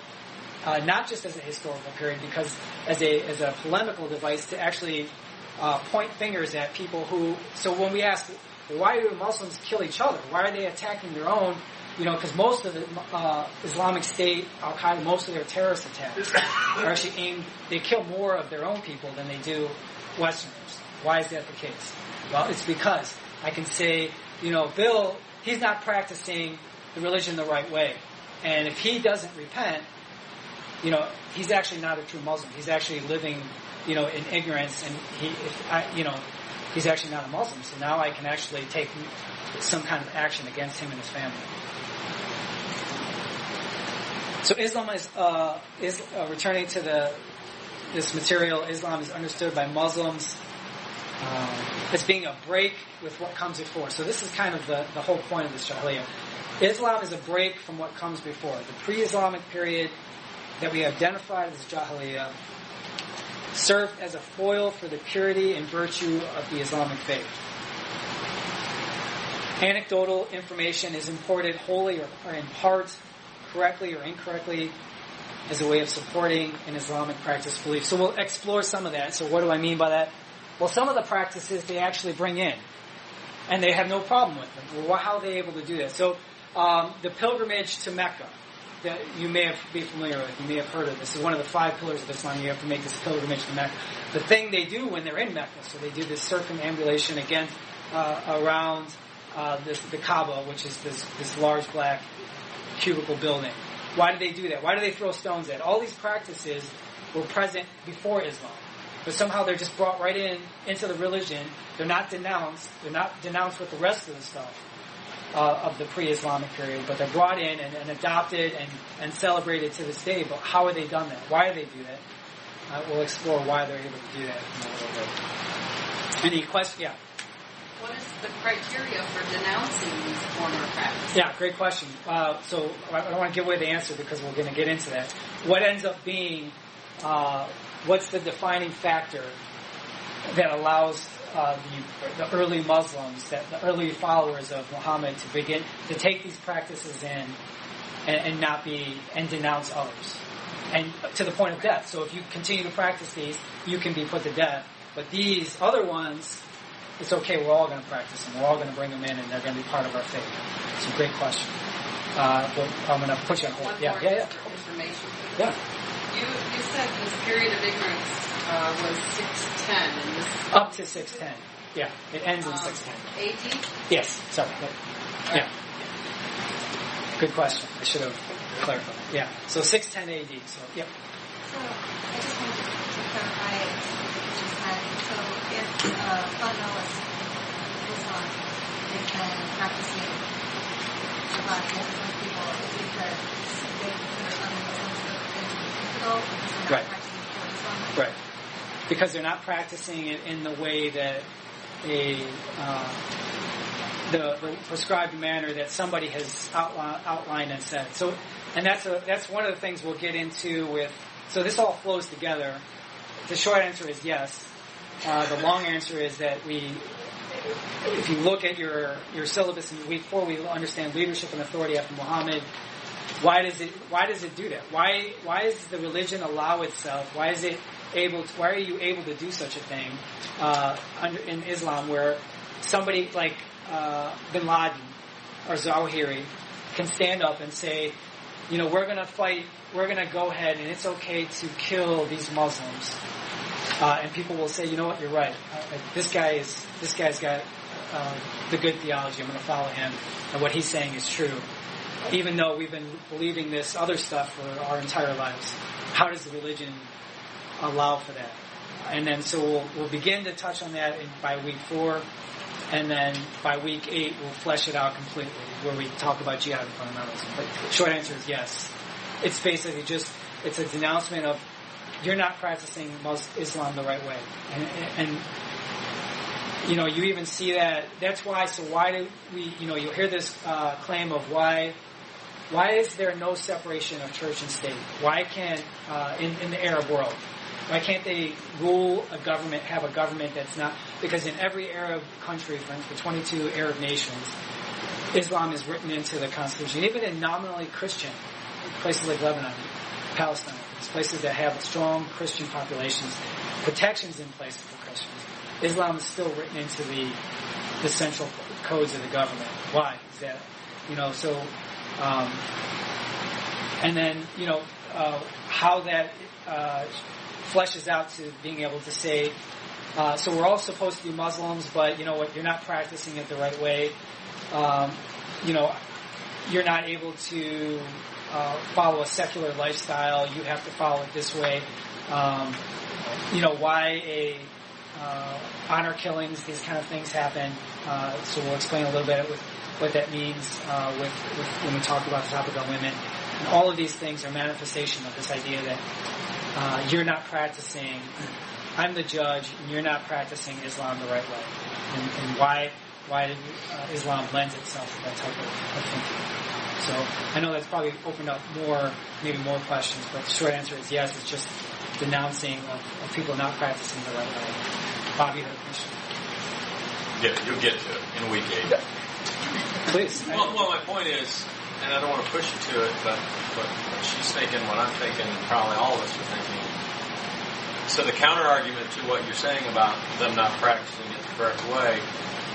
uh, not just as a historical period, because as a, as a polemical device to actually uh, point fingers at people who, so when we ask, why do Muslims kill each other? Why are they attacking their own? You know, because most of the uh, Islamic State, Al Qaeda, most of their terrorist attacks are actually aimed. They kill more of their own people than they do Westerners. Why is that the case? Well, it's because I can say, you know, Bill, he's not practicing the religion the right way, and if he doesn't repent, you know, he's actually not a true Muslim. He's actually living, you know, in ignorance, and he, if I, you know, he's actually not a Muslim. So now I can actually take some kind of action against him and his family. So Islam is, uh, is uh, returning to the this material. Islam is understood by Muslims um, as being a break with what comes before. So this is kind of the, the whole point of this Jahiliyyah. Islam is a break from what comes before. The pre-Islamic period that we identified as Jahiliyyah served as a foil for the purity and virtue of the Islamic faith. Anecdotal information is imported wholly or, or in part correctly or incorrectly as a way of supporting an Islamic practice belief. So we'll explore some of that. So what do I mean by that? Well, some of the practices they actually bring in, and they have no problem with them. Well, how are they able to do that? So um, the pilgrimage to Mecca that you may have, be familiar with, you may have heard of. This is one of the five pillars of Islam. You have to make this pilgrimage to Mecca. The thing they do when they're in Mecca, so they do this circumambulation again uh, around uh, this, the Kaaba, which is this, this large black cubicle building. Why do they do that? Why do they throw stones at? All these practices were present before Islam. But somehow they're just brought right in into the religion. They're not denounced. They're not denounced with the rest of the stuff uh, of the pre-Islamic period, but they're brought in and, and, adopted and, and celebrated to this day. But how are they done that? Why do they do that? Uh, we'll explore why they're able to do that in a little bit. Any questions? Yeah. What is the criteria for denouncing these former practices? Yeah, great question. Uh, so I don't want to give away the answer because we're going to get into that. What ends up being, uh, what's the defining factor that allows uh, the, the, early Muslims, that the early followers of Muhammad, to begin to take these practices in and, and not be and denounce others, and to the point of death. So if you continue to practice these, you can be put to death. But these other ones, it's okay. We're all going to practice them. We're all going to bring them in, and they're going to be part of our faith. It's a great question. Uh, I'm going to put you on hold. One Yeah, more yeah, yeah. Information. Yeah. You, you said this period of ignorance uh, was 610, and this Up to 610. Yeah, it ends in um, 610. AD? Yes, sorry. Yeah. Good question. I should have clarified. Yeah. So 610 AD. So, yep. So I just wanted to clarify what you just said. So because they're not Right. practicing Right. Because they're not practicing it in the way that a uh, the, the prescribed manner that somebody has outlined and said. So, and that's a that's one of the things we'll get into with. So this all flows together. The short answer is yes. Uh, the long answer is that we, if you look at your your syllabus in week four, we understand leadership and authority after Muhammad. Why does it Why does it do that? Why Why does the religion allow itself? Why is it able? To, why are you able to do such a thing uh, under, in Islam, where somebody like uh, Bin Laden or Zawahiri can stand up and say, you know, we're going to fight. We're going to go ahead, and it's okay to kill these Muslims. Uh, and people will say, you know what, you're right. Uh, this guy is this guy's got uh, the good theology. I'm going to follow him, and what he's saying is true, even though we've been believing this other stuff for our entire lives. How does the religion allow for that? And then so we'll, we'll begin to touch on that in, by week four, and then by week eight we'll flesh it out completely, where we talk about jihad and fundamentalism. But the short answer is yes. It's basically just it's a denouncement of you're not practicing Islam the right way, and, and you know you even see that. That's why. So why do we? You know, you hear this uh, claim of why. Why is there no separation of church and state? Why can't uh, in, in the Arab world? Why can't they rule a government, have a government that's not? Because in every Arab country, for the 22 Arab nations, Islam is written into the constitution. Even in nominally Christian places like Lebanon, Palestine, places that have strong Christian populations, protections in place for Christians. Islam is still written into the the central codes of the government. Why is that? You know, so um, and then you know uh, how that uh, fleshes out to being able to say. Uh, so we're all supposed to be Muslims, but you know what? You're not practicing it the right way. Um, you know, you're not able to uh, follow a secular lifestyle. You have to follow it this way. Um, you know why a uh, honor killings, these kind of things happen. Uh, so we'll explain a little bit with what that means uh, with, with, when we talk about the topic of women. And all of these things are manifestation of this idea that uh, you're not practicing. I'm the judge, and you're not practicing Islam the right way. And, and why why did, uh, Islam lends itself to that type of, of thinking. So I know that's probably opened up more, maybe more questions, but the short answer is yes. It's just denouncing of, of people not practicing the right way. Bobby had a question. Yeah, you'll get to it in week eight. Please. Well, well, my point is, and I don't want to push you to it, but, but she's thinking what I'm thinking, and probably all of us are thinking. So the counter argument to what you're saying about them not practicing it the correct way,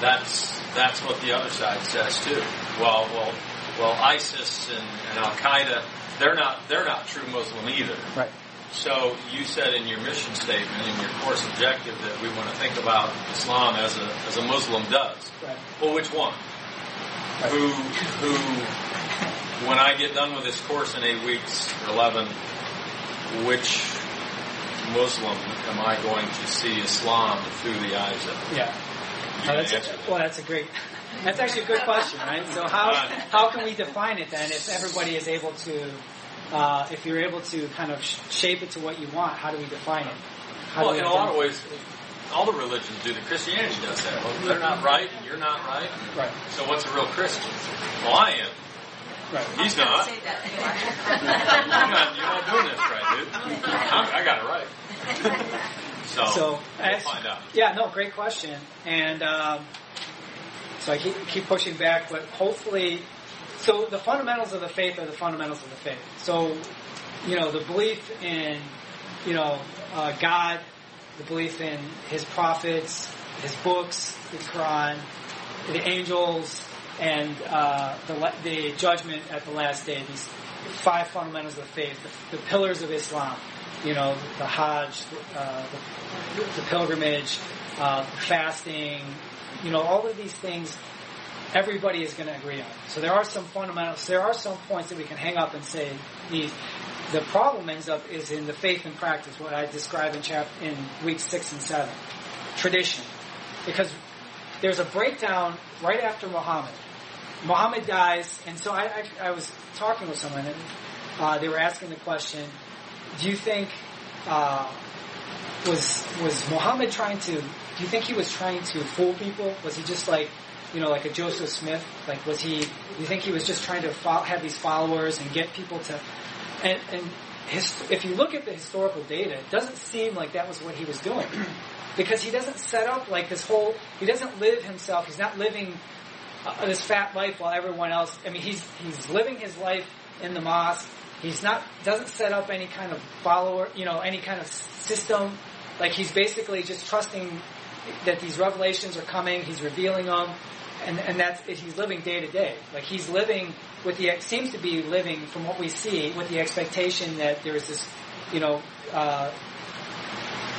that's that's what the other side says too. Well, well, well, ISIS and, and Al Qaeda, they're not they're not true Muslim either. Right. So you said in your mission statement, in your course objective, that we want to think about Islam as a as a Muslim does. Right. Well, which one? Right. Who who? When I get done with this course in eight weeks or eleven, which Muslim am I going to see Islam through the eyes of? Yeah. You Oh, that's answer a, well, that's a great. That's actually a good question, right? So how how can we define it then? If everybody is able to, uh, if you're able to kind of shape it to what you want, how do we define it? How Well, we in a lot of ways, all the religions do. The Christianity does that. Well, they're not right, and you're not right. Right. So what's a real Christian? Well, I am. Right. He's not. Say that. You're not, you're not doing this right, dude. I'm, I got it right. So, So, we'll find out. Yeah, no, great question. And um, so I keep, keep pushing back, but hopefully, so the fundamentals of the faith are the fundamentals of the faith. So, you know, the belief in, you know, uh, God, the belief in His prophets, His books, the Quran, the angels, and uh, the, the judgment at the last day. These five fundamentals of the faith, the, the pillars of Islam. You know, the Hajj, uh, the, the pilgrimage, uh, fasting. You know, all of these things. Everybody is going to agree on. So there are some fundamentals. There are some points that we can hang up and say these. The problem ends up is in the faith and practice, what I describe in chap in week six and seven, tradition, because there's a breakdown right after Muhammad. Muhammad dies, and so I, I, I was talking with someone, and uh, they were asking the question: Do you think uh, was was Muhammad trying to? Do you think he was trying to fool people? Was he just like you know, like a Joseph Smith? Like, was he? Do you think he was just trying to fo- have these followers and get people to? And, and his, if you look at the historical data, it doesn't seem like that was what he was doing, because he doesn't set up like this whole. He doesn't live himself. He's not living uh, this fat life while everyone else. I mean, he's he's living his life in the mosque. He's not doesn't set up any kind of follower, you know, any kind of system. Like he's basically just trusting that these revelations are coming. He's revealing them, and and that's he's living day to day. Like he's living with the seems to be living from what we see with the expectation that there is this, you know. Uh,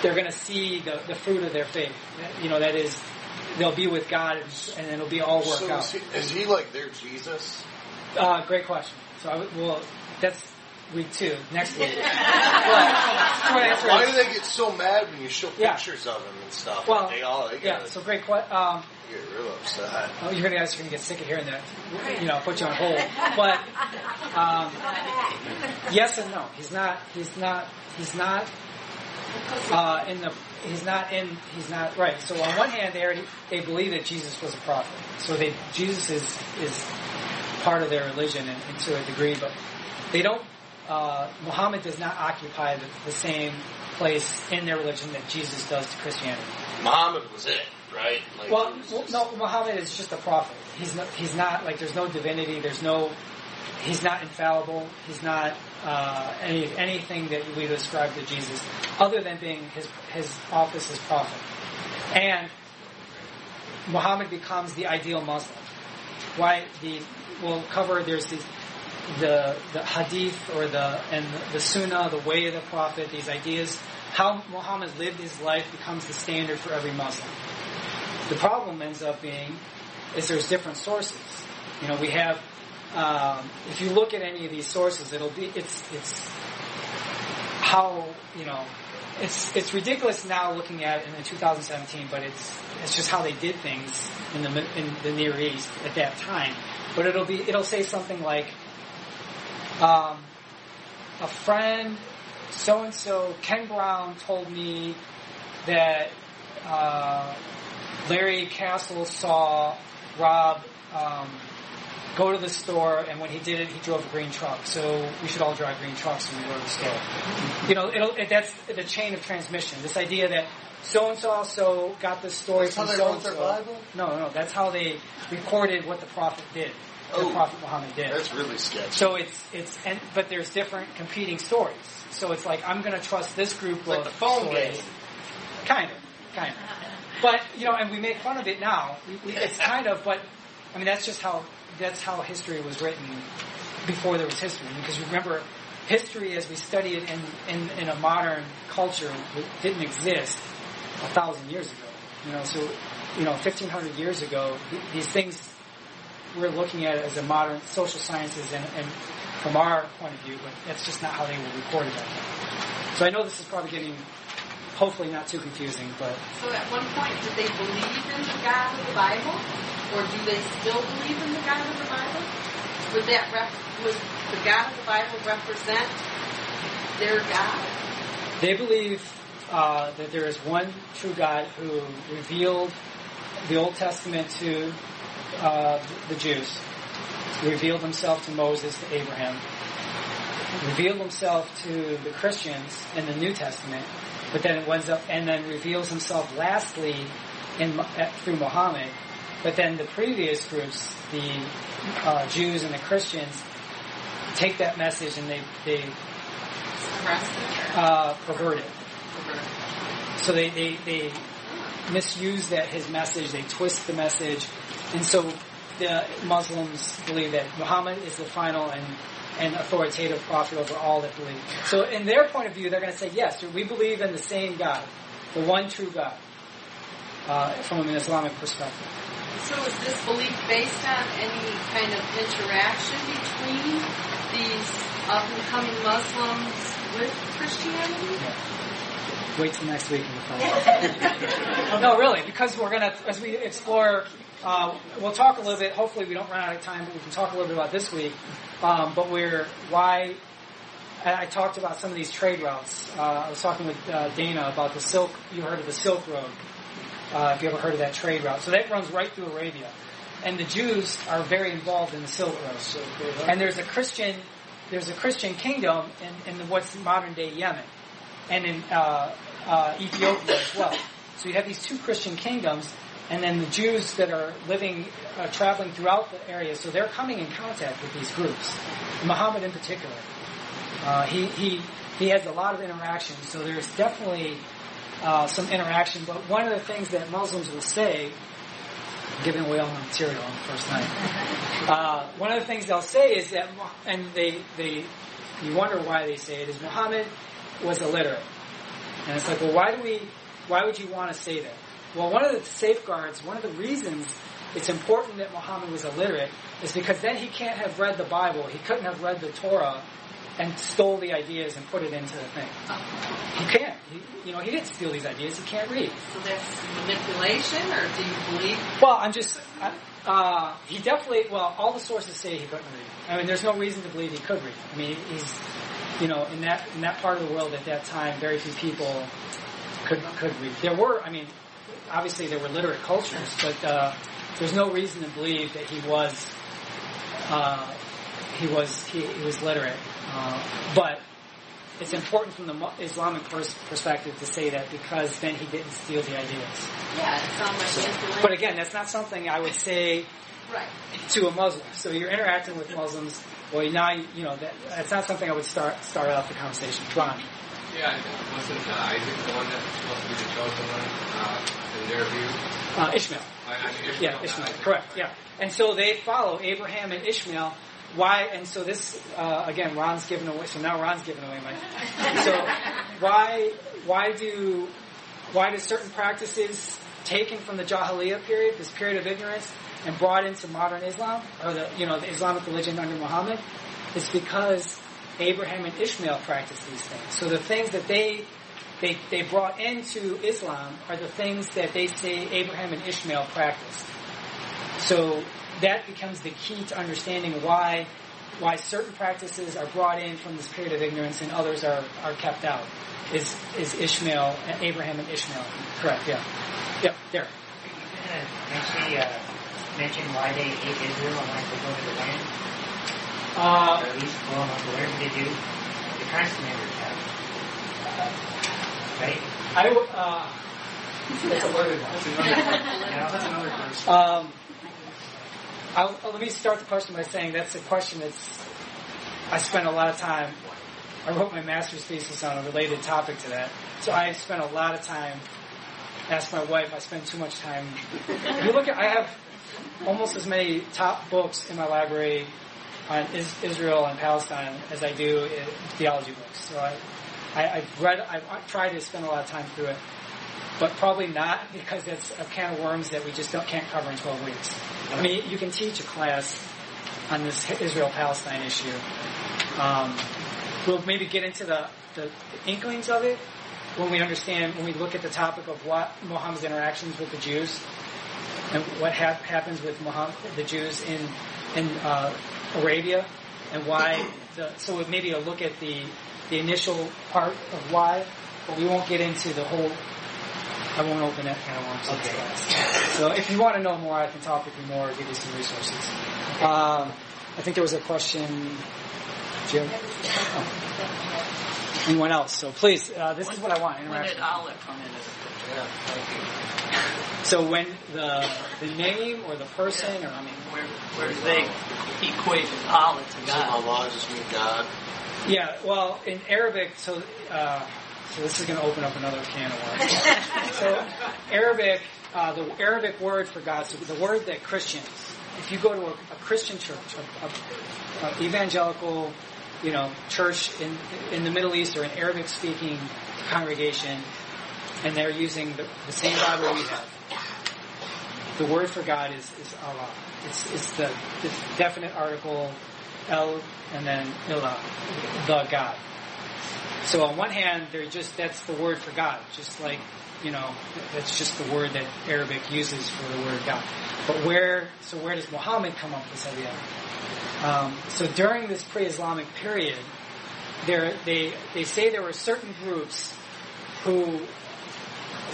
they're going to see the, the fruit of their faith. You know, that is, they'll be with God and, it'll be all work So out. is he, is he like their Jesus? Uh, great question. So I well, that's week two, next week. but, short answer Why is- do they get so mad when you show Yeah. pictures of them and stuff? well, they all they yeah, get, so great question. Um, get real upset. Oh, you're gonna guys are gonna get sick of hearing that. You know, put you on hold. But um, yes and no. He's not. He's not. He's not uh, in the. He's not in. He's not right. So on one hand, they already they believe that Jesus was a prophet. So they Jesus is is part of their religion and, and to a degree, but they don't. Uh, Muhammad does not occupy the, the same place in their religion that Jesus does to Christianity. Muhammad was it, right? Like, Well, just- no, Muhammad is just a prophet. He's not, he's not like there's no divinity. There's no. He's not infallible. He's not uh, any anything that we would ascribe to Jesus, other than being his his office as prophet. And Muhammad becomes the ideal Muslim. Why the we'll cover there's the the the hadith or the and the sunnah, the way of the prophet, these ideas, how Muhammad lived his life becomes the standard for every Muslim. The problem ends up being is there's different sources. You know, we have um, if you look at any of these sources, it'll be it's it's how you know it's it's ridiculous now looking at it in 2017, but it's it's just how they did things in the in the Near East at that time. But it'll be it'll say something like um, a friend so and so Ken Brown told me that uh, Larry Castle saw Rob um, go to the store, and when he did it, he drove a green truck. So we should all drive green trucks when we go to the store. You know, it'll, it, that's the chain of transmission. This idea that so and so also got this story That's how from so and so. No, no, that's how they recorded what the prophet did. Oh. the prophet Muhammad did. That's really sketchy. So it's it's and but there's different competing stories. So it's like I'm going to trust this group like of the phone stories. game. Kind of, kind of. But you know, and we make fun of it now. We, we, it's kind of, but I mean, that's just how that's how history was written before there was history. Because you remember, history as we study it in in, in a modern culture didn't exist a thousand years ago. You know, so you know, 1500 years ago, these things we're looking at it as a modern social sciences and, and from our point of view, but that's just not how they were recorded back then. So I know this is probably getting hopefully not too confusing, but So at one point, did they believe in the God of the Bible? Or do they still believe in the God of the Bible? Would that rep- would the God of the Bible represent their God? they believe uh, that there is one true God who revealed the Old Testament to uh, the Jews, revealed himself to Moses, to Abraham, revealed himself to the Christians in the New Testament, but then it ends up and then reveals himself lastly in through Muhammad. But then the previous groups, the uh, Jews and the Christians, take that message and they they Suppressed it or uh, pervert it. So they, they, they misuse that his message, they twist the message, and so the Muslims believe that Muhammad is the final and, and authoritative prophet over all that believe. So in their point of view, they're going to say, yes, we believe in the same God, the one true God, uh, from an Islamic perspective. So is this belief based on any kind of interaction between these up and coming Muslims with Christianity? Wait till next week and we'll find out. no, really, because we're gonna as we explore. Uh, we'll talk a little bit. Hopefully, we don't run out of time, but we can talk a little bit about this week. Um, but we're why. I talked about some of these trade routes. Uh, I was talking with uh, Dana about the Silk. You heard of the Silk Road? Uh, if you ever heard of that trade route, so that runs right through Arabia, and the Jews are very involved in the Silk Road. And there's a Christian, there's a Christian kingdom in, in what's modern day Yemen and in uh, uh, Ethiopia as well. So you have these two Christian kingdoms, and then the Jews that are living, uh, traveling throughout the area. So they're coming in contact with these groups. Muhammad in particular, uh, he he he has a lot of interaction. So there's definitely uh, some interaction. But one of the things that Muslims will say, giving away all my material on the first night. Uh, one of the things they'll say is that, and they they you wonder why they say it is Muhammad was illiterate. And it's like, well, why do we, why would you want to say that? Well, one of the safeguards, one of the reasons it's important that Muhammad was illiterate is because then he can't have read the Bible, he couldn't have read the Torah and stole the ideas and put it into the thing. He can't. He, you know, he didn't steal these ideas. He can't read. So that's manipulation, or do you believe? Well, I'm just. I- Uh, he definitely. Well, all the sources say he couldn't read. I mean, there's no reason to believe he could read. I mean, he's, you know, in that in that part of the world at that time, very few people could could read. There were. I mean, obviously there were literate cultures, but uh, there's no reason to believe that he was. Uh, he was he, he was literate, uh, but it's important from the Islamic pers- perspective to say that because then he didn't steal the ideas. Yeah, it sounds like manipulation. But again, that's not something I would say right. to a Muslim. So you're interacting with Muslims. Well, now you, know that, that's not something I would start start off the conversation. Ron, Yeah, wasn't uh, Isaac the one that's supposed to be the chosen one uh, in their view? uh, Ishmael. I, I mean, Ishmael, Yeah, Ishmael. Correct. Yeah, and so they follow Abraham and Ishmael. Why? And so this uh, again, Ron's given away. So now Ron's giving away my. So why? Why do? Why do certain practices taken from the Jahiliyyah period, this period of ignorance, and brought into modern Islam or the you know the Islamic religion under Muhammad? is because Abraham and Ishmael practiced these things. So the things that they they, they brought into Islam are the things that they say Abraham and Ishmael practiced. So that becomes the key to understanding why why certain practices are brought in from this period of ignorance and others are, are kept out. Is is Ishmael Abraham and Ishmael correct? Yeah. Yep, there. actually uh, mention why they hate Israel and why they go to the land? Uh, at least, well, whatever they do, the have. Uh, right? I uh, that's a loaded one. That's another question. Um, I'll, uh, let me start the question by saying that's a question that's I spent a lot of time. I wrote my master's thesis on a related topic to that, so I spent a lot of time. Ask my wife. I spend too much time. You look at, I have almost as many top books in my library on is, Israel and Palestine as I do in theology books. So I, I, I've read. I've, tried to spend a lot of time through it but probably not because that's a can of worms that we just don't, can't cover in 12 weeks. I mean, you can teach a class on this Israel-Palestine issue. Um, we'll maybe get into the, the, the inklings of it when we understand, when we look at the topic of what Muhammad's interactions with the Jews and what hap- happens with Muhammad, the Jews in in uh, Arabia and why. The, so maybe a look at the the initial part of why, but we won't get into the whole I won't open that can of worms. Okay. So if you want to know more, I can talk with you more or give you some resources. Um, I think there was a question, Jim. Oh. Anyone else? So please, uh, this is what I want. When did Allah come into the picture? Yeah, thank you. So when the the name or the person or I mean, where, where do they equate Allah to Doesn't God? Allah just mean God? yeah, well in Arabic, so uh, so this is going to open up another can of worms. so Arabic, uh, the Arabic word for God, so the word that Christians, if you go to a, a Christian church, a, a, a evangelical, you know, church in in the Middle East or an Arabic speaking congregation, and they're using the, the same Bible we have, the word for God is, is Allah. It's, it's the, the definite article, El, and then Ilah, the God. So on one hand, they're just, that's the word for God, just like, you know, that's just the word that Arabic uses for the word God. But where, so where does Muhammad come up with this idea? Um, so during this pre-Islamic period, there, they, they say there were certain groups who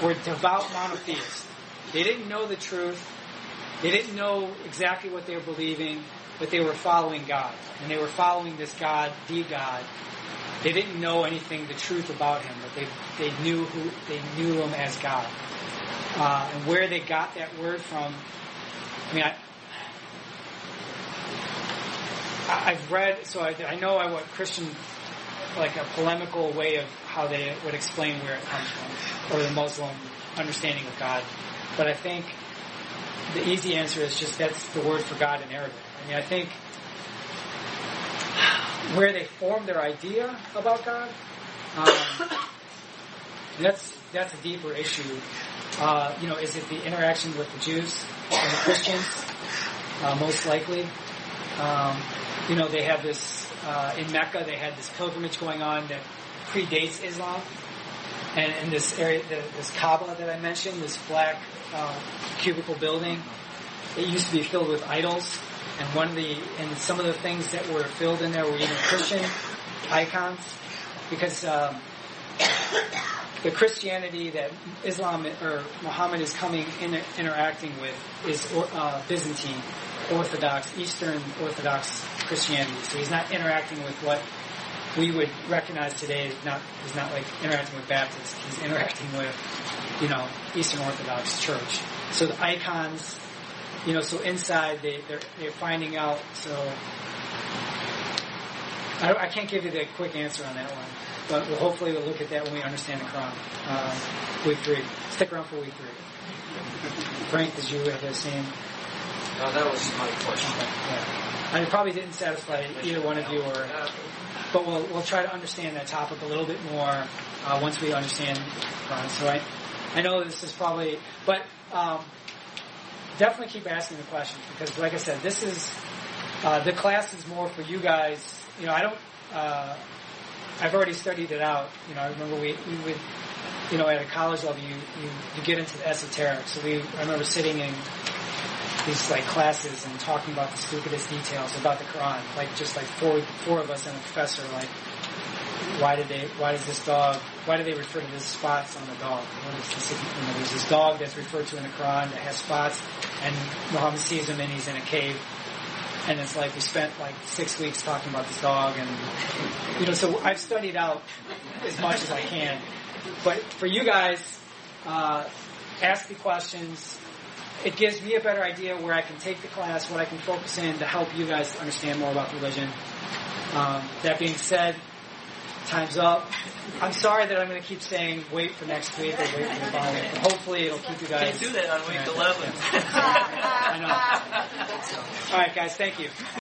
were devout monotheists. They didn't know the truth. They didn't know exactly what they were believing, but they were following God. And they were following this God, the God. They didn't know anything, the truth about him, but they, they knew who, they knew him as God. Uh, and where they got that word from, I mean, I, I've read, so I, I know I what Christian, like a polemical way of how they would explain where it comes from, or the Muslim understanding of God. But I think the easy answer is just that's the word for God in Arabic. I mean, I think where they formed their idea about God, um, That's that's a deeper issue. Uh, you know, is it the interaction with the Jews and the Christians? Uh, most likely. Um, you know, they have this uh, in Mecca. They had this pilgrimage going on that predates Islam, and in this area, this Kaaba that I mentioned, this black uh, cubicle building, it used to be filled with idols, and one of the and some of the things that were filled in there were even Christian icons, because um, the Christianity that Islam or Muhammad is coming in interacting with is uh, Byzantine Orthodox, Eastern Orthodox Christianity. So he's not interacting with what we would recognize today. Is not he's not like interacting with Baptists. He's interacting with you know Eastern Orthodox Church. So the icons, you know, so inside they they're, they're finding out. So I, I can't give you the quick answer on that one, but we'll hopefully we'll look at that when we understand the Quran. Uh, week three. Stick around for week three. Frank, did you have the same? No, that was my question. Yeah. I probably didn't satisfy either one of you, or but we'll we'll try to understand that topic a little bit more uh, once we understand Quran. So I I know this is probably, but um, definitely keep asking the questions because, like I said, this is uh, the class is more for you guys. You know, I don't. Uh, I've already studied it out. You know, I remember we, we would, you know, at a college level, you, you, you get into the esoteric. So we, I remember sitting in these like classes and talking about the stupidest details about the Quran. Like just like four, four of us and a professor, like, why did they, why does this dog, why do they refer to this spots on the dog? What is this, you know, there's this dog that's referred to in the Quran that has spots and Muhammad sees him and he's in a cave and it's like we spent like six weeks talking about this dog and you know so i've studied out as much as i can but for you guys uh, ask the questions it gives me a better idea where i can take the class what i can focus in to help you guys understand more about religion um, that being said time's up i'm sorry that i'm going to keep saying wait for next week or wait for the following hopefully it'll keep you guys Can't do that on week 11. I know. All right, guys. Thank you.